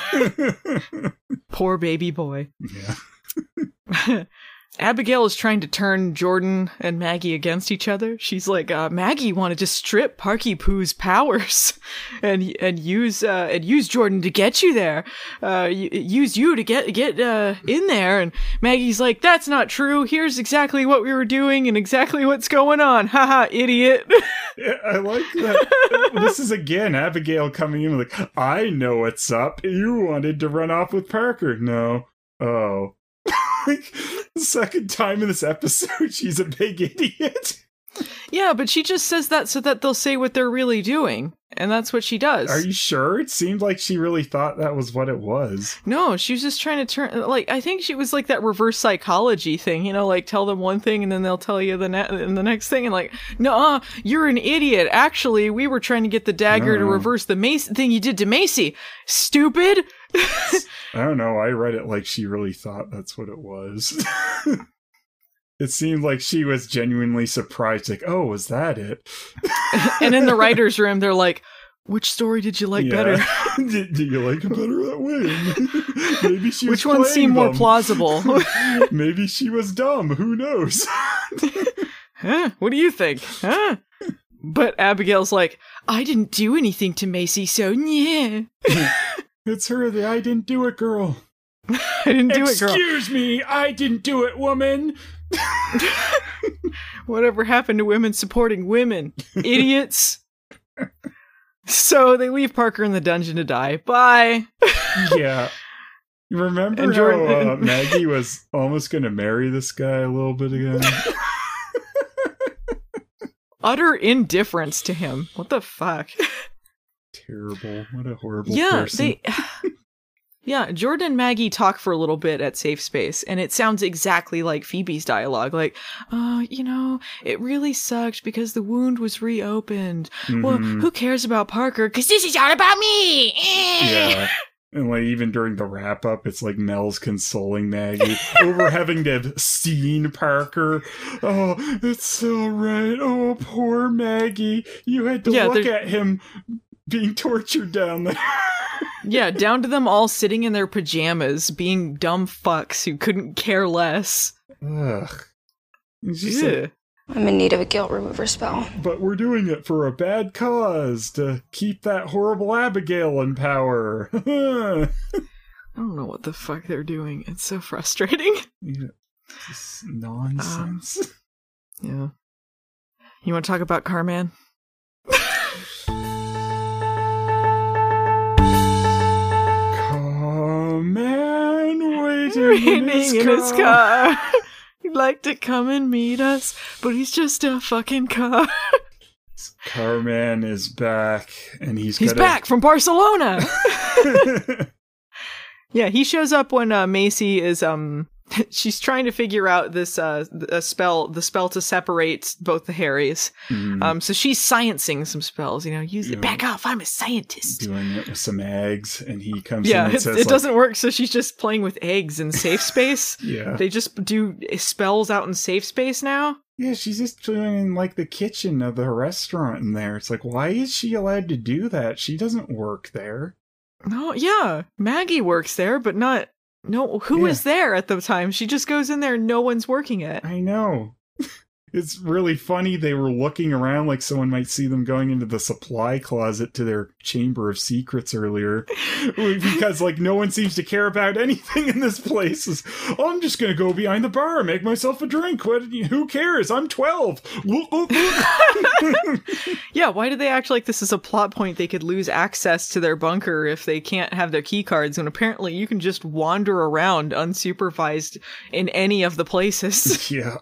Poor baby boy. Yeah. (laughs) Abigail is trying to turn Jordan and Maggie against each other. She's like, uh, Maggie wanted to strip Parky Poo's powers (laughs) and and use uh, and use Jordan to get you there. Uh, use you to get get uh, in there. And Maggie's like, that's not true. Here's exactly what we were doing and exactly what's going on. Haha, idiot. (laughs) Yeah, I like that. (laughs) this is again Abigail coming in like, I know what's up. You wanted to run off with Parker. No. Oh. Like, (laughs) the second time in this episode, (laughs) she's a big idiot. Yeah, but she just says that so that they'll say what they're really doing. And that's what she does. Are you sure? It seemed like she really thought that was what it was. No, she was just trying to turn like I think she was like that reverse psychology thing, you know, like tell them one thing and then they'll tell you the ne- and the next thing and like, no, you're an idiot. Actually, we were trying to get the dagger to reverse the Macy thing you did to Macy. Stupid. (laughs) I don't know. I read it like she really thought that's what it was. (laughs) it seemed like she was genuinely surprised. Like, oh, was that it? (laughs) and in the writers' room, they're like, "Which story did you like Yeah. better? (laughs) did, did you like it better that way? (laughs) Maybe she was Which one seemed more plausible?" Maybe she was dumb. Who knows? huh? What do you think? Huh? But Abigail's like, "I didn't do anything to Macy, so yeah, it's her, the I didn't do it girl. I didn't do it, girl." Excuse me, I didn't do it, woman. (laughs) Whatever happened to women supporting women? Idiots. so they leave Parker in the dungeon to die. Bye. yeah. Remember And how uh, Maggie was almost going to marry this guy a little bit again? (laughs) Utter indifference to him. What the fuck? Terrible. What a horrible yeah, person. they. (laughs) Yeah, Jordan and Maggie talk for a little bit at Safe Space, and it sounds exactly like Phoebe's dialogue. Like, uh, you know, it really sucked because the wound was reopened. Well, Mhm. who cares about Parker? Because this is all about me. Yeah. And like even during the wrap up, it's like Mel's consoling Maggie over (laughs) having to have seen Parker. Oh, it's all right. Oh, poor Maggie. You had to Yeah, look at him being tortured down there. (laughs) yeah, down to them all sitting in their pajamas, being dumb fucks who couldn't care less. Ugh. It's like, Yeah. I'm in need of a guilt remover spell. but we're doing it for a bad cause to keep that horrible Abigail in power. (laughs) I don't know what the fuck they're doing. It's so frustrating. (laughs) This nonsense. Um, yeah. You want to talk about Carman? Man waiting, Raining in his car. (laughs) He'd like to come and meet us, but he's just a fucking car. (laughs) Carman is back, and he's He's got back from Barcelona. (laughs) yeah, he shows up when uh, Macy is um (laughs) she's trying to figure out this uh a spell the spell to separate both the Harrys. Mhm. Um so she's sciencing some spells, you know, use it back off. I'm a scientist. doing it with some eggs, and he comes Yeah, in and it, says, it like, doesn't work. So she's just playing with eggs in safe space. (laughs) Yeah. they just do spells out in safe space now. Yeah, she's just doing in like the kitchen of the restaurant in there. It's like, why is she allowed to do that? She doesn't work there. No, yeah, Maggie works there, but not. No, who is Yeah. there at the time? She just goes in there. and No one's working it. I know. It's really funny. They were looking around like someone might see them going into the supply closet to their chamber of secrets earlier. (laughs) because, like, no one seems to care about anything in this place. It's, oh, I'm just going to go behind the bar and make myself a drink. What? Who cares? I'm 12. (laughs) Yeah, why do they act like this is a plot point? They could lose access to their bunker if they can't have their key cards, and apparently you can just wander around unsupervised in any of the places. (laughs) yeah.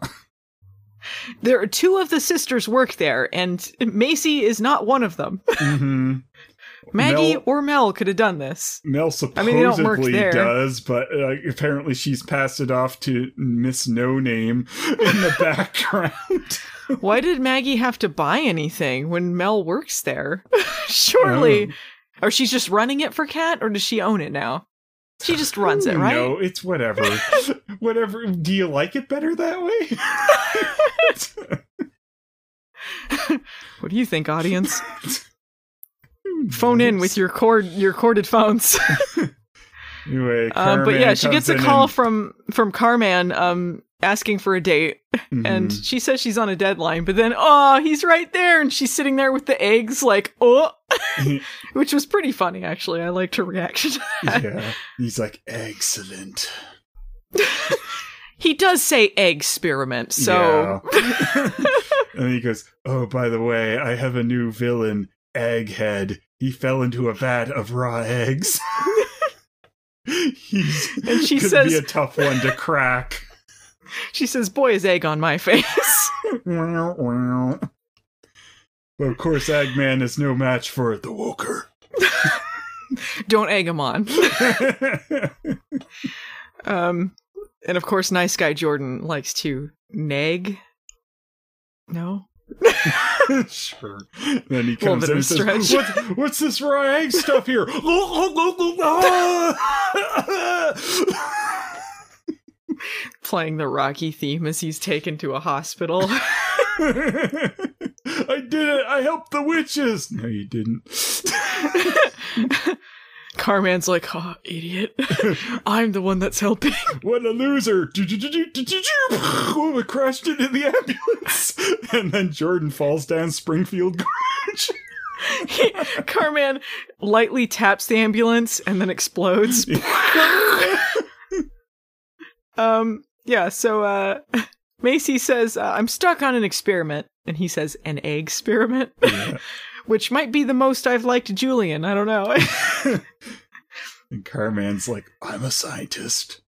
There are two of the sisters work there, and Macy is not one of them. hmm (laughs) Maggie Mel- or Mel could have done this. Mel I supposedly mean, they don't work there. does, but uh, apparently she's passed it off to Miss No Name in the (laughs) background. (laughs) Why did Maggie have to buy anything when Mel works there? Surely. Or she's just running it for Kat, or does she own it now? She just runs it, right? No, it's whatever. (laughs) whatever. Do you like it better that way? (laughs) What do you think, audience? (laughs) Phone in with your cord your corded phones. anyway, um, but yeah, she gets a call and- from from Carman um asking for a date. (laughs) And Mhm. she says she's on a deadline, but then oh, he's right there and she's sitting there with the eggs like, "Oh." (laughs) (laughs) Which was pretty funny actually. I liked her reaction to that. yeah, he's like excellent. He does say egg experiment, so Yeah. and he goes, "Oh, by the way, I have a new villain, Egghead. He fell into a vat of raw eggs." He's And she could says- be a tough one to crack. (laughs) she says, "Boy is egg on my face." Wow, wow. But of course, Eggman is no match for the Woker. Don't egg him on. (laughs) um, and of course, nice guy Jordan likes to nag. No, (laughs) sure. Then he comes in and says, what, "What's this raw egg stuff here?" (laughs) playing the Rocky theme as he's taken to a hospital. (laughs) I did it! I helped the witches. No, you didn't. (laughs) Carman's like, "Oh, idiot! I'm the one that's helping." What a loser! Oh, I crashed into the ambulance, and then Jordan falls down Springfield Gorge. Carman lightly taps the ambulance and then explodes. Um, yeah. So, uh, (laughs) Macy says, uh, "I'm stuck on an experiment," and he says, "An egg experiment," (laughs) which might be the most I've liked Julian. I don't know. (laughs) And Carman's like, I'm a scientist.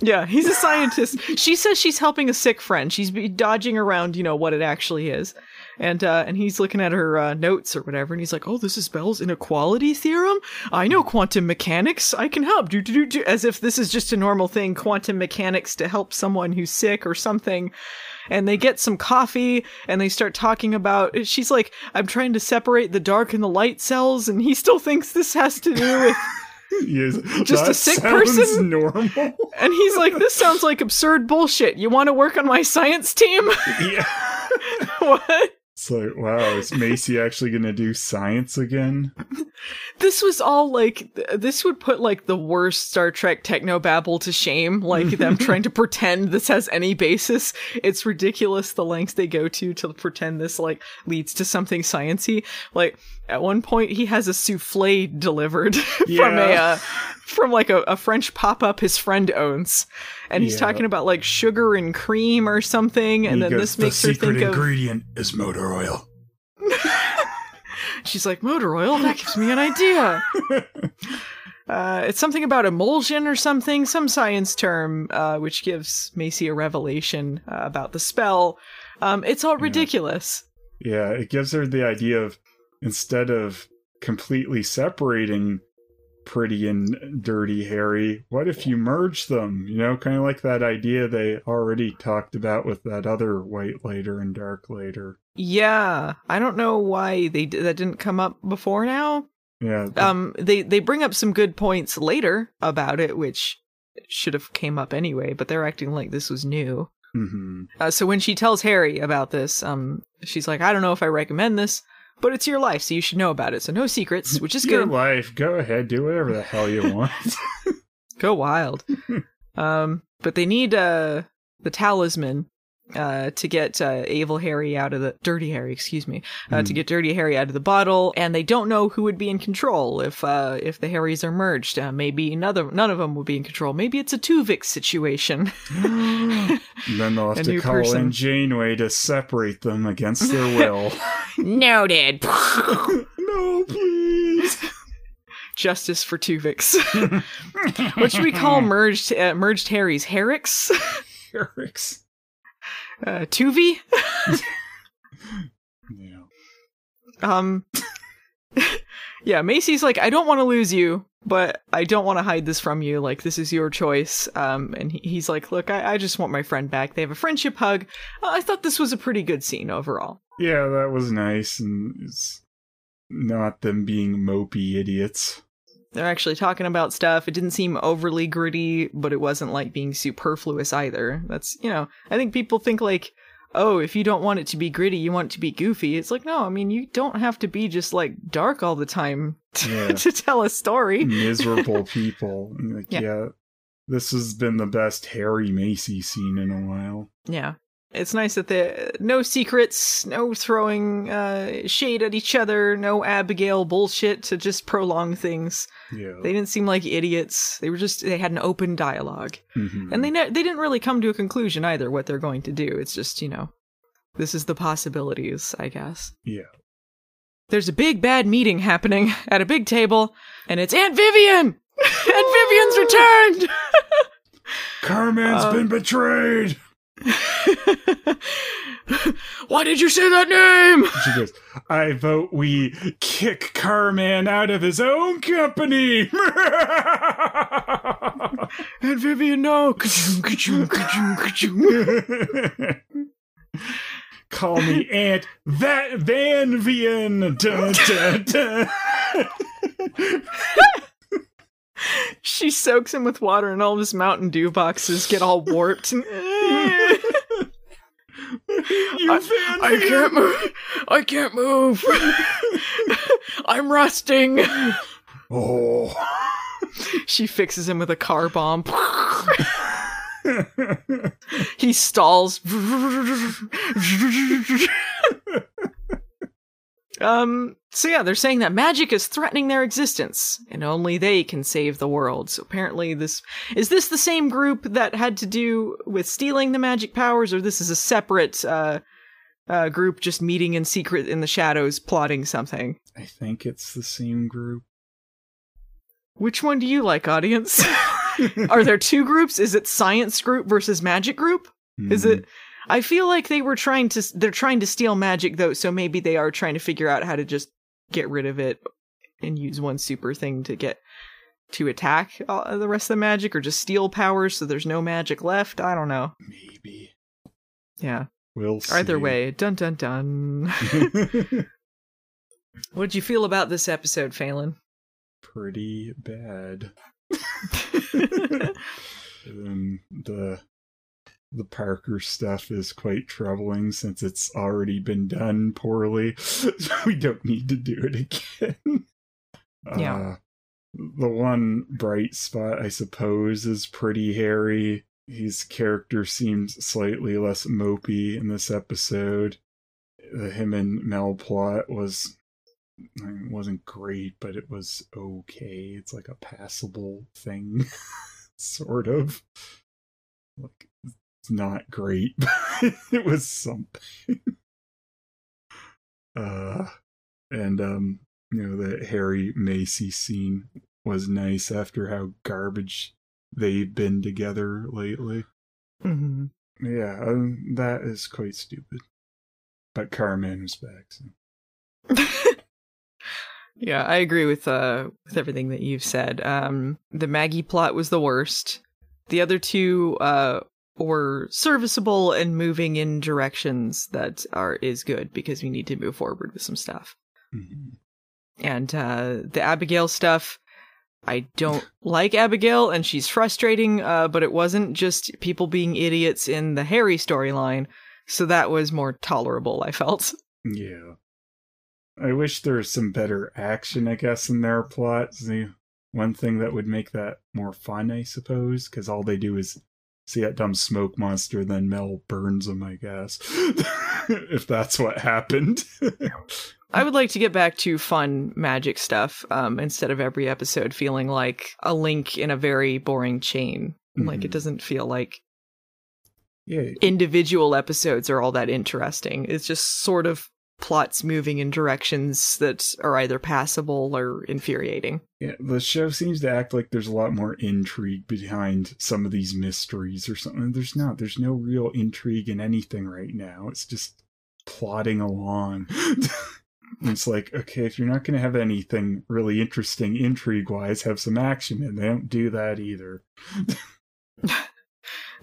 Yeah, he's a scientist. she says she's helping a sick friend. She's be dodging around, you know, what it actually is. And uh, and he's looking at her uh, notes or whatever, and he's like, "Oh, this is Bell's inequality theorem. I know quantum mechanics. I can help." Do do do do. As if this is just a normal thing, quantum mechanics to help someone who's sick or something. And they get some coffee, and they start talking about. She's like, "I'm trying to separate the dark and the light cells," and he still thinks this has to do with. (laughs) Yes, Just a sick person? Normal. And he's like, "This sounds like absurd bullshit. You want to work on my science team?" (laughs) Yeah. (laughs) what? It's like, wow, is Macy actually gonna do science again? This was all like th- this would put like the worst Star Trek techno babble to shame, like them (laughs) trying to pretend this has any basis. It's ridiculous the lengths they go to to pretend this like leads to something sciency. Like at one point he has a souffle delivered (laughs) from a uh, from like a, a French pop up his friend owns, and he's Yeah. talking about like sugar and cream or something, and He then goes, this makes the her secret think of ingredient is motor oil. She's like, motor oil? That gives me an idea. (laughs) uh, it's something about emulsion or something, some science term, uh, which gives Macy a revelation uh, about the spell. Um, it's all ridiculous. Yeah, it gives her the idea of instead of completely separating Pretty and Dirty Harry, what if you merge them? You know, kind of like that idea they already talked about with that other Whitelighter and Darklighter. Yeah, I don't know why they d- that didn't come up before now. Yeah, Um, they they bring up some good points later about it, which should have came up anyway. But they're acting like this was new. mhm. Uh, so when she tells Harry about this, um, she's like, I don't know if I recommend this, but it's your life, so you should know about it. So no secrets, which is (laughs) your good. life. Go ahead, do whatever the hell you (laughs) want. Go wild. (laughs) um, but they need uh the talisman uh to get uh evil Harry out of the dirty Harry, excuse me, uh, to get dirty Harry out of the bottle, and they don't know who would be in control if uh if the Harrys are merged. Uh, maybe another none of them would be in control. Maybe it's a Tuvix situation. (gasps) Then they'll (laughs) have A to call person. in Janeway to separate them against their (laughs) will. Noted. (laughs) no, please. Justice for Tuvix. what should we call merged uh, merged Harrys? Herricks? Eric's. Uh, Tuvi? (laughs) Yeah. Um, (laughs) yeah, Macy's like, I don't want to lose you, but I don't want to hide this from you. Like, this is your choice. Um, and he, he's like, look, I, I just want my friend back. They have a friendship hug. Uh, I thought this was a pretty good scene overall. Yeah, that was nice, and it's not them being mopey idiots. They're actually talking about stuff. It didn't seem overly gritty, but it wasn't like being superfluous either. That's, you know, I think people think like, oh, if you don't want it to be gritty, you want it to be goofy. It's like, no, I mean, you don't have to be just like dark all the time (laughs) to, Yeah. to tell a story. Miserable (laughs) people. Like, Yeah. yeah. this has been the best Harry Macy scene in a while. Yeah. It's nice that the no secrets, no throwing uh, shade at each other, no Abigail bullshit to just prolong things. Yeah. They didn't seem like idiots. They were just they had an open dialogue, Mhm. and they ne- they didn't really come to a conclusion either what they're going to do. It's just you know, this is the possibilities, I guess. Yeah. There's a big bad meeting happening at a big table, and it's Aunt Vivian. (laughs) Aunt Vivian's returned. (laughs) Carman's Uh, been betrayed! (laughs) Why did you say that name? She goes, I vote we kick Carman out of his own company! (laughs) Aunt Vivian, no. (laughs) Call me Aunt that Van Vian! Dun, dun, dun. She soaks him with water, and all of his Mountain Dew boxes get all warped. (laughs) you I, I can't move. I can't move. (laughs) I'm rusting. Oh. She fixes him with a car bomb. he stalls. (laughs) um. So yeah, they're saying that magic is threatening their existence, and only they can save the world. So apparently, this is this the same group that had to do with stealing the magic powers, or this is a separate uh, uh, group just meeting in secret in the shadows, plotting something. I think it's the same group. Which one do you like, audience? (laughs) Are there two groups? Is it science group versus magic group? Is it? I feel like they were trying to. They're trying to steal magic though, so maybe they are trying to figure out how to just get rid of it and use one super thing to get to attack all, the rest of the magic, or just steal powers so there's no magic left. I don't know. Maybe. Yeah. We'll see. Either way, dun dun dun. (laughs) what did you feel about this episode, Phelan? Pretty bad. (laughs) (laughs) um, the the Parker stuff is quite troubling since it's already been done poorly. (laughs) we don't need to do it again. (laughs) Yeah. Uh, the one bright spot, I suppose, is pretty Harry. His character seems slightly less mopey in this episode. The him and Mel plot was I mean, it wasn't great, but it was okay. It's like a passable thing, (laughs) sort of. Like not great, (laughs) but it was something. uh, and um, you know the Harry Macy scene was nice after how garbage they've been together lately. Mm-hmm. Yeah, um, that is quite stupid. But Carman was back. So. (laughs) Yeah, I agree with uh with everything that you've said. Um the Maggie plot was the worst. The other two uh were serviceable and moving in directions that are is good because we need to move forward with some stuff. Mhm. And uh the Abigail stuff I don't (laughs) like Abigail and she's frustrating, uh, but it wasn't just people being idiots in the Harry storyline, so that was more tolerable, I felt. Yeah. I wish there was some better action, I guess, in their plot. The one thing that would make that more fun, I suppose, because all they do is see that dumb smoke monster, then Mel burns him, I guess. (laughs) if that's what happened. I would like to get back to fun magic stuff um, instead of every episode feeling like a link in a very boring chain. Like it Mhm. doesn't feel like yeah. individual episodes are all that interesting. It's just sort of plots moving in directions that are either passable or infuriating. Yeah, the show seems to act like there's a lot more intrigue behind some of these mysteries or something. There's not. There's no real intrigue in anything right now. It's just plodding along. (laughs) It's like, okay, if you're not going to have anything really interesting intrigue wise, have some action, and they don't do that either. (laughs)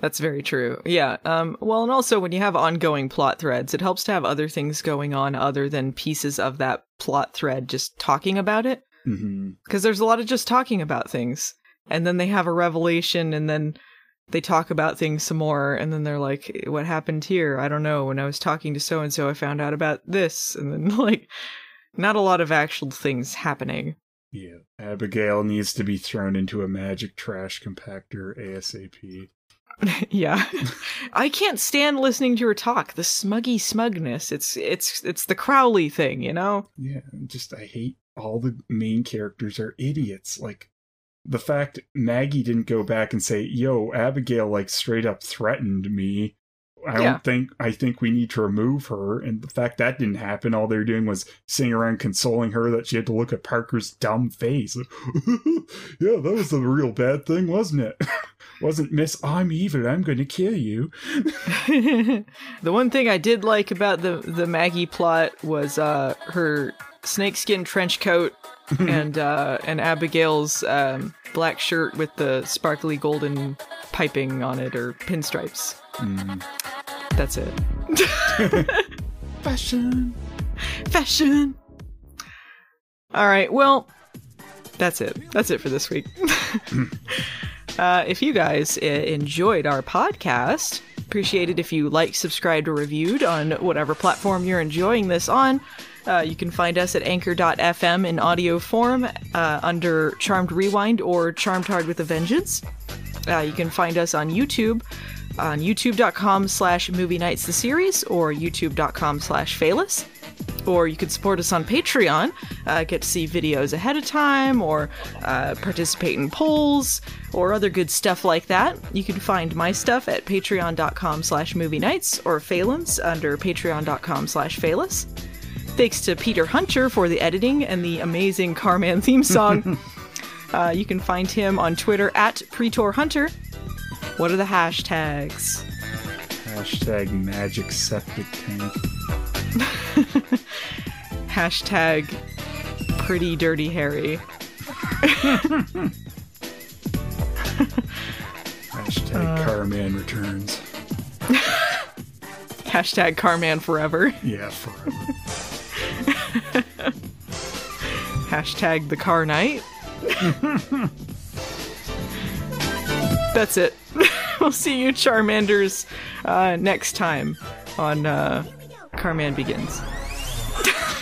That's very true. Yeah. Um, well, and also when you have ongoing plot threads, it helps to have other things going on other than pieces of that plot thread just talking about it. because there's a lot of just talking about things and then they have a revelation and then they talk about things some more and then they're like what happened here i don't know when i was talking to so and so i found out about this (laughs) and then like not a lot of actual things happening Yeah, Abigail needs to be thrown into a magic trash compactor ASAP. (laughs) yeah i can't stand listening to her talk the smuggy smugness it's it's it's the crowley thing you know Yeah, just I hate all the main characters are idiots. Like the fact Maggie didn't go back and say, "Yo, Abigail like straight up threatened me." I Yeah. don't think I think we need to remove her. And the fact that didn't happen, all they were doing was sitting around consoling her that she had to look at Parker's dumb face. (laughs) yeah, that was the real bad thing, wasn't it? (laughs) wasn't Miss I'm evil, I'm gonna kill you. (laughs) the one thing I did like about the the Maggie plot was uh her snakeskin trench coat and uh and Abigail's um black shirt with the sparkly golden piping on it or pinstripes. Mm. That's it. (laughs) Fashion. Fashion. All right, well, that's it. That's it for this week. (laughs) uh, if you guys uh, enjoyed our podcast, appreciate it if you like, subscribed, or reviewed on whatever platform you're enjoying this on. Uh, you can find us at anchor.fm in audio form uh, under Charmed Rewind or Charmed Hard with a Vengeance. Uh, you can find us on YouTube on youtube.com slash movie nights the series or youtube.com slash phalus or you could support us on patreon uh, get to see videos ahead of time or uh, participate in polls or other good stuff like that. You can find my stuff at patreon.com slash movie nights or phalan's under patreon.com slash phalus thanks to peter hunter for the editing and the amazing carman theme song. (laughs) Uh, you can find him on Twitter at Pretor Hunter. What are the hashtags? Hashtag magic septic tank. (laughs) Hashtag Pretty Dirty Harry. (laughs) Hashtag uh. Carman returns. (laughs) Hashtag Carman Forever. Yeah, forever. Hashtag the car night. That's it. (laughs) we'll see you Charmanders uh, next time on uh, Carman Begins. (laughs)